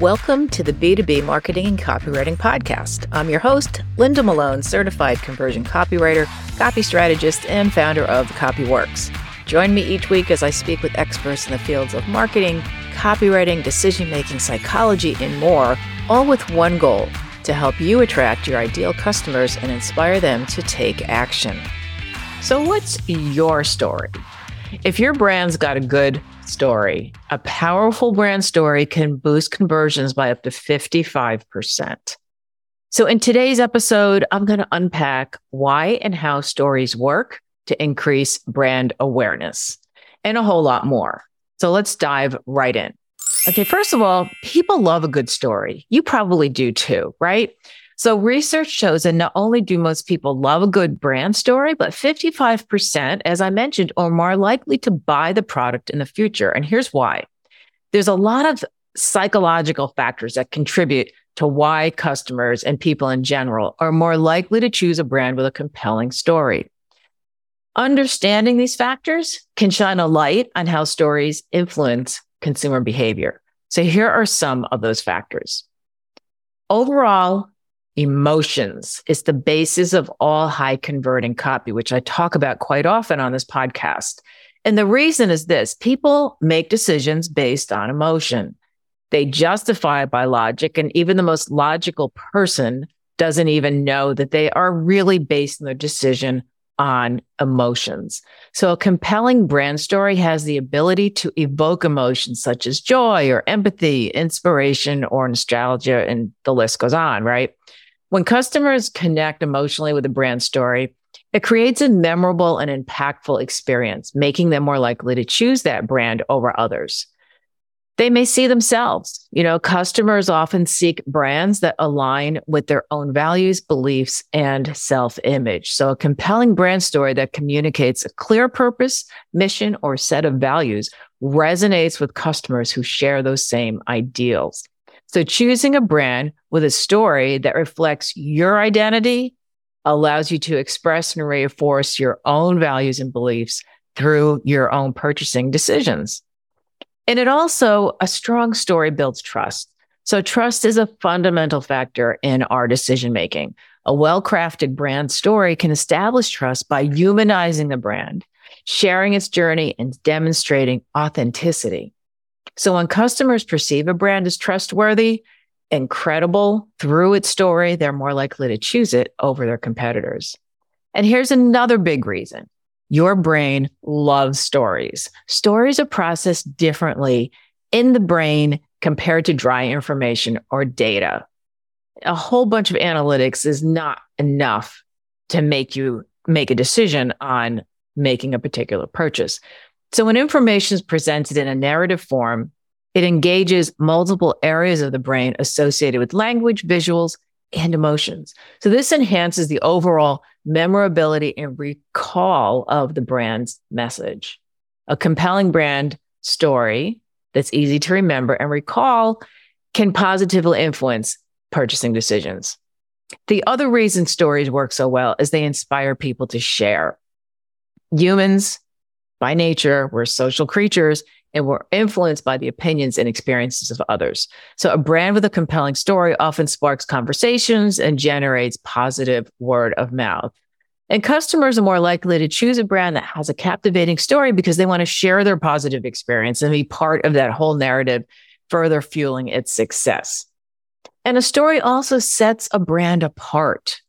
Welcome to the B2B Marketing and Copywriting Podcast. I'm your host, Linda Malone, certified conversion copywriter, copy strategist, and founder of Copyworx. Join me each week as I speak with experts in the fields of marketing, copywriting, decision making, psychology, and more, all with one goal to help you attract your ideal customers and inspire them to take action. So, what's your story? If your brand's got a good story. A powerful brand story can boost conversions by up to 55%. So, in today's episode, I'm going to unpack why and how stories work to increase brand awareness and a whole lot more. So, let's dive right in. Okay, first of all, people love a good story. You probably do too, right? So research shows that not only do most people love a good brand story, but 55%, as I mentioned, are more likely to buy the product in the future. And here's why. There's a lot of psychological factors that contribute to why customers and people in general are more likely to choose a brand with a compelling story. Understanding these factors can shine a light on how stories influence consumer behavior. So here are some of those factors. Overall, emotions is the basis of all high converting copy, which I talk about quite often on this podcast. And the reason is this people make decisions based on emotion. They justify by logic. And even the most logical person doesn't even know that they are really basing their decision on emotions. So a compelling brand story has the ability to evoke emotions such as joy or empathy, inspiration or nostalgia, and the list goes on, right? When customers connect emotionally with a brand story, it creates a memorable and impactful experience, making them more likely to choose that brand over others. They may see themselves. You know, customers often seek brands that align with their own values, beliefs, and self image. So, a compelling brand story that communicates a clear purpose, mission, or set of values resonates with customers who share those same ideals. So choosing a brand with a story that reflects your identity allows you to express and reinforce your own values and beliefs through your own purchasing decisions. And it also, a strong story builds trust. So trust is a fundamental factor in our decision making. A well crafted brand story can establish trust by humanizing the brand, sharing its journey, and demonstrating authenticity. So when customers perceive a brand as trustworthy and credible through its story, they're more likely to choose it over their competitors. And here's another big reason. Your brain loves stories. Stories are processed differently in the brain compared to dry information or data. A whole bunch of analytics is not enough to make you make a decision on making a particular purchase. So when information is presented in a narrative form, it engages multiple areas of the brain associated with language, visuals, and emotions. So this enhances the overall memorability and recall of the brand's message. A compelling brand story that's easy to remember and recall can positively influence purchasing decisions. The other reason stories work so well is they inspire people to share. Humans by nature, we're social creatures and we're influenced by the opinions and experiences of others. So a brand with a compelling story often sparks conversations and generates positive word of mouth. And customers are more likely to choose a brand that has a captivating story because they want to share their positive experience and be part of that whole narrative, further fueling its success. And a story also sets a brand apart.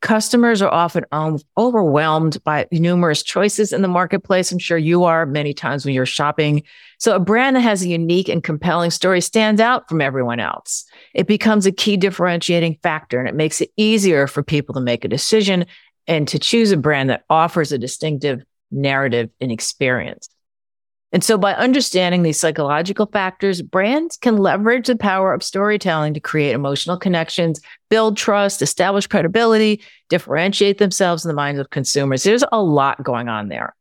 Customers are often um, overwhelmed by numerous choices in the marketplace. I'm sure you are many times when you're shopping. So a brand that has a unique and compelling story stands out from everyone else. It becomes a key differentiating factor and it makes it easier for people to make a decision and to choose a brand that offers a distinctive narrative and experience. And so by understanding these psychological factors, brands can leverage the power of storytelling to create emotional connections, build trust, establish credibility, differentiate themselves in the minds of consumers. There's a lot going on there.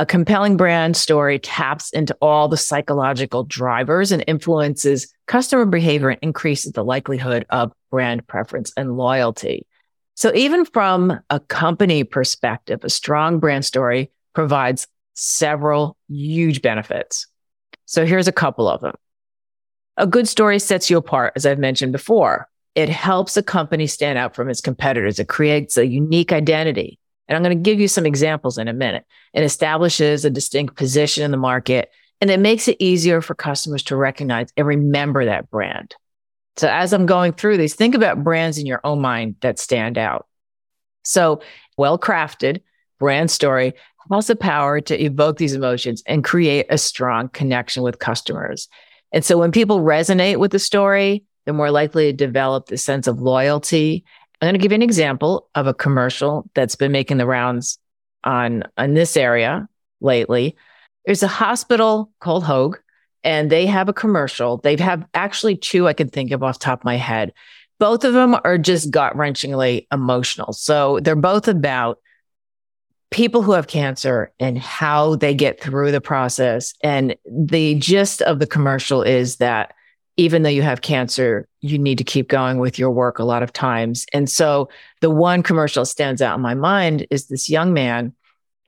A compelling brand story taps into all the psychological drivers and influences customer behavior and increases the likelihood of brand preference and loyalty. So even from a company perspective, a strong brand story provides several huge benefits. So here's a couple of them. A good story sets you apart, as I've mentioned before. It helps a company stand out from its competitors. It creates a unique identity. And I'm going to give you some examples in a minute. It establishes a distinct position in the market and it makes it easier for customers to recognize and remember that brand. So as I'm going through these, think about brands in your own mind that stand out. So well crafted brand story has the power to evoke these emotions and create a strong connection with customers. And so when people resonate with the story, they're more likely to develop the sense of loyalty. I'm going to give you an example of a commercial that's been making the rounds on, on this area lately. There's a hospital called Hoag, and they have a commercial. They have actually two I can think of off top of my head. Both of them are just gut wrenchingly emotional. So they're both about people who have cancer and how they get through the process. And the gist of the commercial is that even though you have cancer, you need to keep going with your work a lot of times. And so the one commercial stands out in my mind is this young man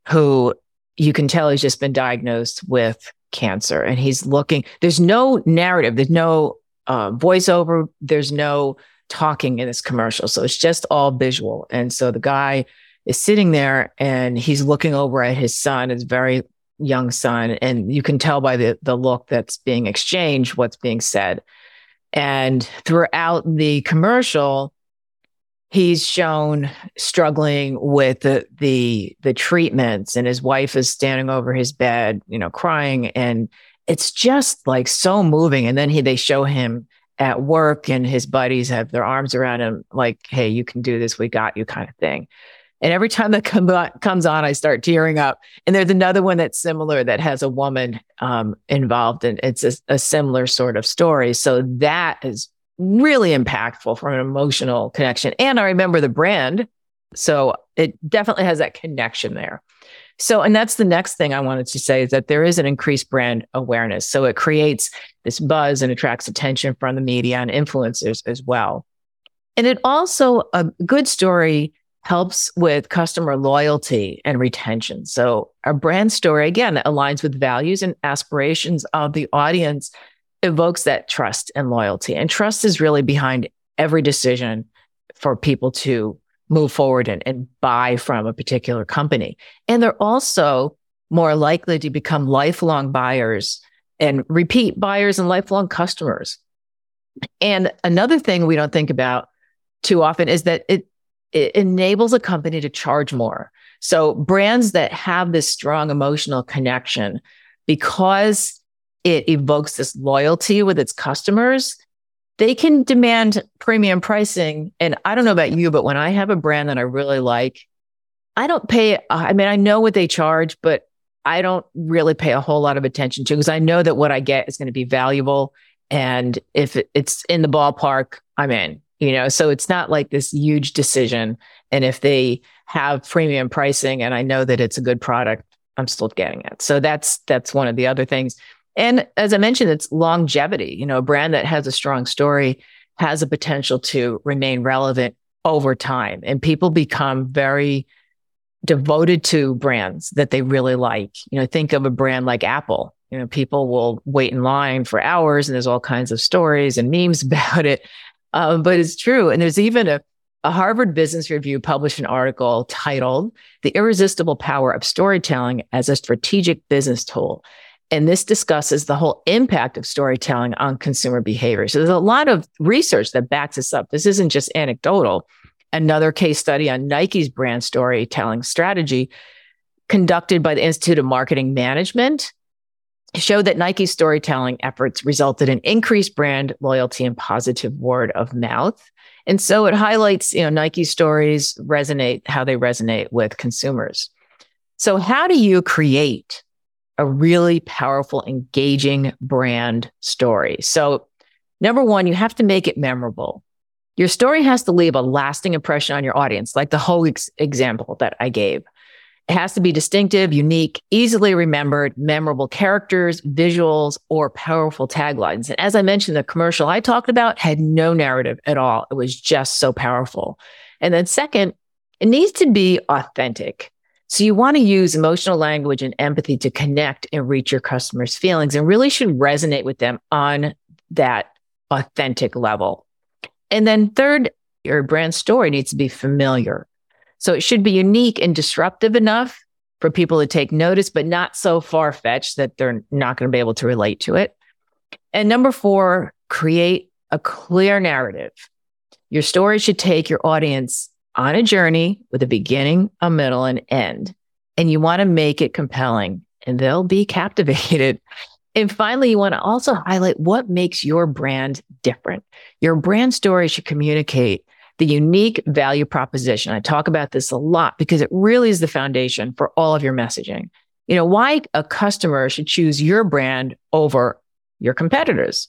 who you can tell he's just been diagnosed with cancer and he's looking, there's no narrative, there's no uh, voiceover, there's no talking in this commercial. So it's just all visual. And so the guy is sitting there and he's looking over at his son, his very young son, and you can tell by the the look that's being exchanged what's being said. And throughout the commercial, he's shown struggling with the the the treatments and his wife is standing over his bed, you know, crying and it's just like so moving and then he they show him at work and his buddies have their arms around him like hey you can do this we got you kind of thing and every time that comes on, I start tearing up. And there's another one that's similar that has a woman um, involved, and it's a, a similar sort of story. So that is really impactful from an emotional connection. And I remember the brand. So it definitely has that connection there. So, and that's the next thing I wanted to say is that there is an increased brand awareness. So it creates this buzz and attracts attention from the media and influencers as well. And it also, a good story helps with customer loyalty and retention. So, our brand story, again, aligns with values and aspirations of the audience, evokes that trust and loyalty. And trust is really behind every decision for people to move forward and, and buy from a particular company. And they're also more likely to become lifelong buyers and repeat buyers and lifelong customers. And another thing we don't think about too often is that it it enables a company to charge more. So brands that have this strong emotional connection because it evokes this loyalty with its customers, they can demand premium pricing. And I don't know about you, but when I have a brand that I really like, I don't pay, uh, I mean, I know what they charge, but I don't really pay a whole lot of attention to because I know that what I get is going to be valuable. And if it's in the ballpark, I'm in you know so it's not like this huge decision. And if they have premium pricing and i know that it's a good product i'm still getting it. So that's that's one of the other things. And as i mentioned it's longevity. You know a brand that has a strong story has a potential to remain relevant over time. And people become very devoted to brands that they really like. You know think of a brand like apple. You know people will wait in line for hours and there's all kinds of stories and memes about it um, but it's true. And there's even a, a Harvard Business Review published an article titled The Irresistible Power of Storytelling as a Strategic Business Tool. And this discusses the whole impact of storytelling on consumer behavior. So there's a lot of research that backs this up. This isn't just anecdotal. Another case study on Nike's brand storytelling strategy conducted by the Institute of Marketing Management showed that Nike's storytelling efforts resulted in increased brand loyalty and positive word of mouth. And so it highlights, you know, Nike stories resonate how they resonate with consumers. So how do you create a really powerful, engaging brand story? So number one, you have to make it memorable. Your story has to leave a lasting impression on your audience, like the whole ex- example that I gave. It has to be distinctive, unique, easily remembered, memorable characters, visuals, or powerful taglines. And as I mentioned, the commercial I talked about had no narrative at all. It was just so powerful. And then, second, it needs to be authentic. So you want to use emotional language and empathy to connect and reach your customers' feelings and really should resonate with them on that authentic level. And then third, your brand story needs to be familiar. So it should be unique and disruptive enough for people to take notice, but not so far fetched that they're not going to be able to relate to it. And number four, create a clear narrative. Your story should take your audience on a journey with a beginning, a middle, and end. And you want to make it compelling and they'll be captivated. And finally, you want to also highlight what makes your brand different. Your brand story should communicate the unique value proposition. I talk about this a lot because it really is the foundation for all of your messaging. You know, why a customer should choose your brand over your competitors.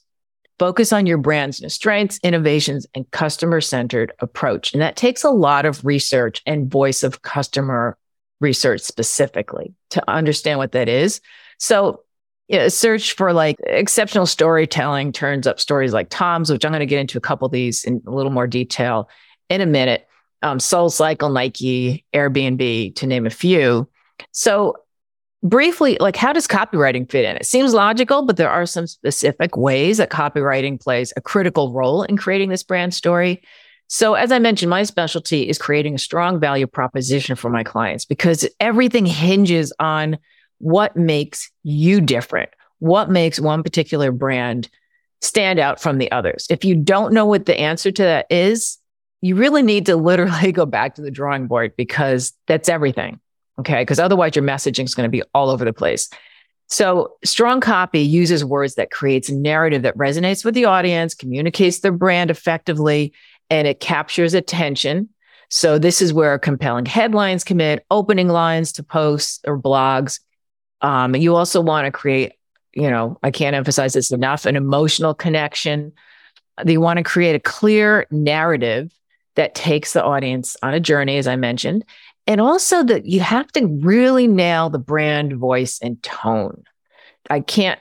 Focus on your brand's strengths, innovations, and customer centered approach. And that takes a lot of research and voice of customer research specifically to understand what that is. So, you know, search for like exceptional storytelling turns up stories like TOMS, which I'm going to get into a couple of these in a little more detail in a minute. Um, Soul Cycle, Nike, Airbnb, to name a few. So, briefly, like how does copywriting fit in? It seems logical, but there are some specific ways that copywriting plays a critical role in creating this brand story. So, as I mentioned, my specialty is creating a strong value proposition for my clients because everything hinges on what makes you different, what makes one particular brand stand out from the others. If you don't know what the answer to that is, you really need to literally go back to the drawing board because that's everything. Okay. Because otherwise, your messaging is going to be all over the place. So, strong copy uses words that creates a narrative that resonates with the audience, communicates their brand effectively, and it captures attention. So, this is where compelling headlines come in, opening lines to posts or blogs. Um, you also want to create, you know, I can't emphasize this enough, an emotional connection. You want to create a clear narrative that takes the audience on a journey, as I mentioned, and also that you have to really nail the brand voice and tone. I can't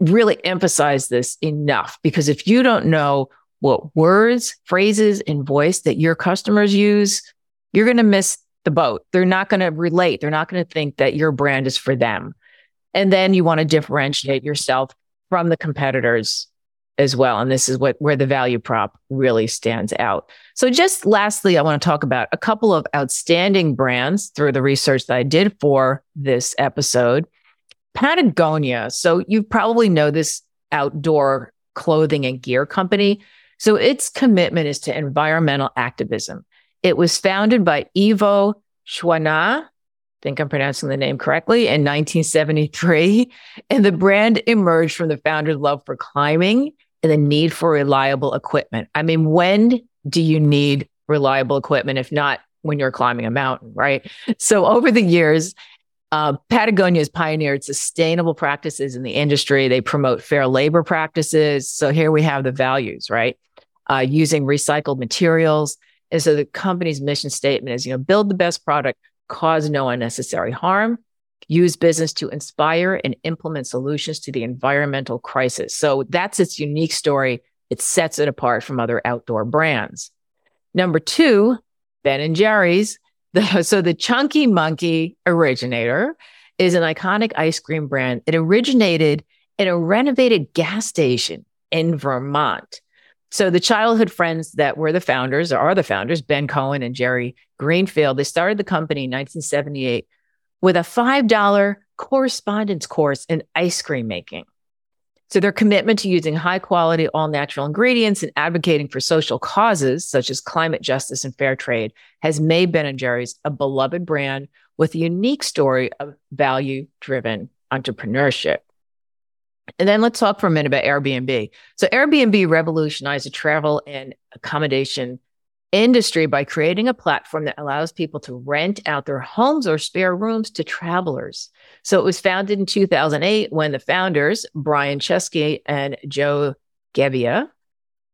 really emphasize this enough because if you don't know what words, phrases, and voice that your customers use, you're going to miss the boat. They're not going to relate. They're not going to think that your brand is for them. And then you want to differentiate yourself from the competitors as well. And this is what where the value prop really stands out. So just lastly, I want to talk about a couple of outstanding brands through the research that I did for this episode. Patagonia. So you probably know this outdoor clothing and gear company. So its commitment is to environmental activism. It was founded by Ivo Schwana, think I'm pronouncing the name correctly, in 1973. And the brand emerged from the founder's love for climbing and the need for reliable equipment. I mean, when do you need reliable equipment if not when you're climbing a mountain, right? So over the years, uh, Patagonia has pioneered sustainable practices in the industry. They promote fair labor practices. So here we have the values, right? Uh, using recycled materials. And so the company's mission statement is, you know, build the best product, cause no unnecessary harm, use business to inspire and implement solutions to the environmental crisis. So that's its unique story. It sets it apart from other outdoor brands. Number two, Ben and Jerry's. The, so the Chunky Monkey originator is an iconic ice cream brand. It originated in a renovated gas station in Vermont. So the childhood friends that were the founders or are the founders, Ben Cohen and Jerry Greenfield, they started the company in 1978 with a $5 correspondence course in ice cream making. So their commitment to using high quality, all natural ingredients and advocating for social causes such as climate justice and fair trade has made Ben and Jerry's a beloved brand with a unique story of value driven entrepreneurship. And then let's talk for a minute about Airbnb. So Airbnb revolutionized the travel and accommodation industry by creating a platform that allows people to rent out their homes or spare rooms to travelers. So it was founded in 2008 when the founders, Brian Chesky and Joe Gebbia,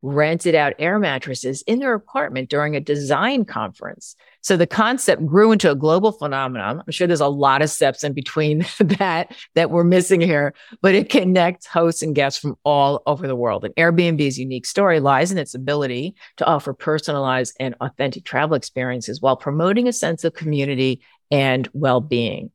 rented out air mattresses in their apartment during a design conference. So the concept grew into a global phenomenon. I'm sure there's a lot of steps in between that that we're missing here, but it connects hosts and guests from all over the world. And Airbnb's unique story lies in its ability to offer personalized and authentic travel experiences while promoting a sense of community and well-being.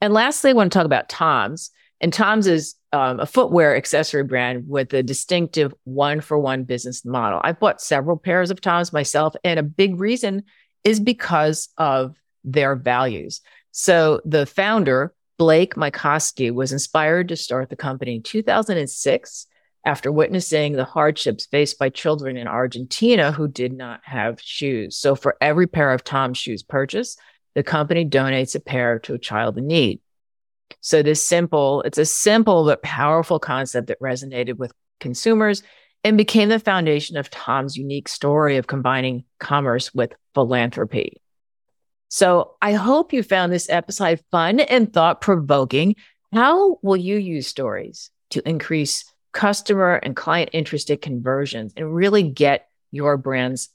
And lastly, I want to talk about TOMS. And TOMS is um, a footwear accessory brand with a distinctive one for one business model. I've bought several pairs of TOMS myself, and a big reason is because of their values. So the founder, Blake Mycoskie, was inspired to start the company in 2006 after witnessing the hardships faced by children in Argentina who did not have shoes. So for every pair of TOMS shoes purchased, the company donates a pair to a child in need. So this simple, it's a simple but powerful concept that resonated with consumers and became the foundation of TOMS unique story of combining commerce with philanthropy. So I hope you found this episode fun and thought provoking. How will you use stories to increase customer and client interested conversions and really get your brand's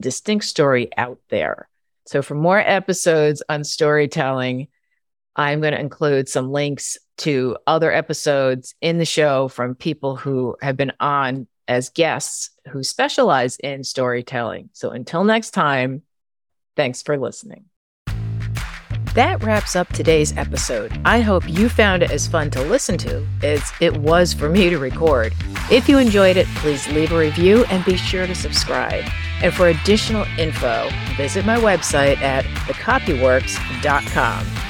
distinct story out there? So for more episodes on storytelling, I'm going to include some links to other episodes in the show from people who have been on as guests who specialize in storytelling. So until next time, thanks for listening. That wraps up today's episode. I hope you found it as fun to listen to as it was for me to record. If you enjoyed it, please leave a review and be sure to subscribe. And for additional info, visit my website at thecopyworx.com.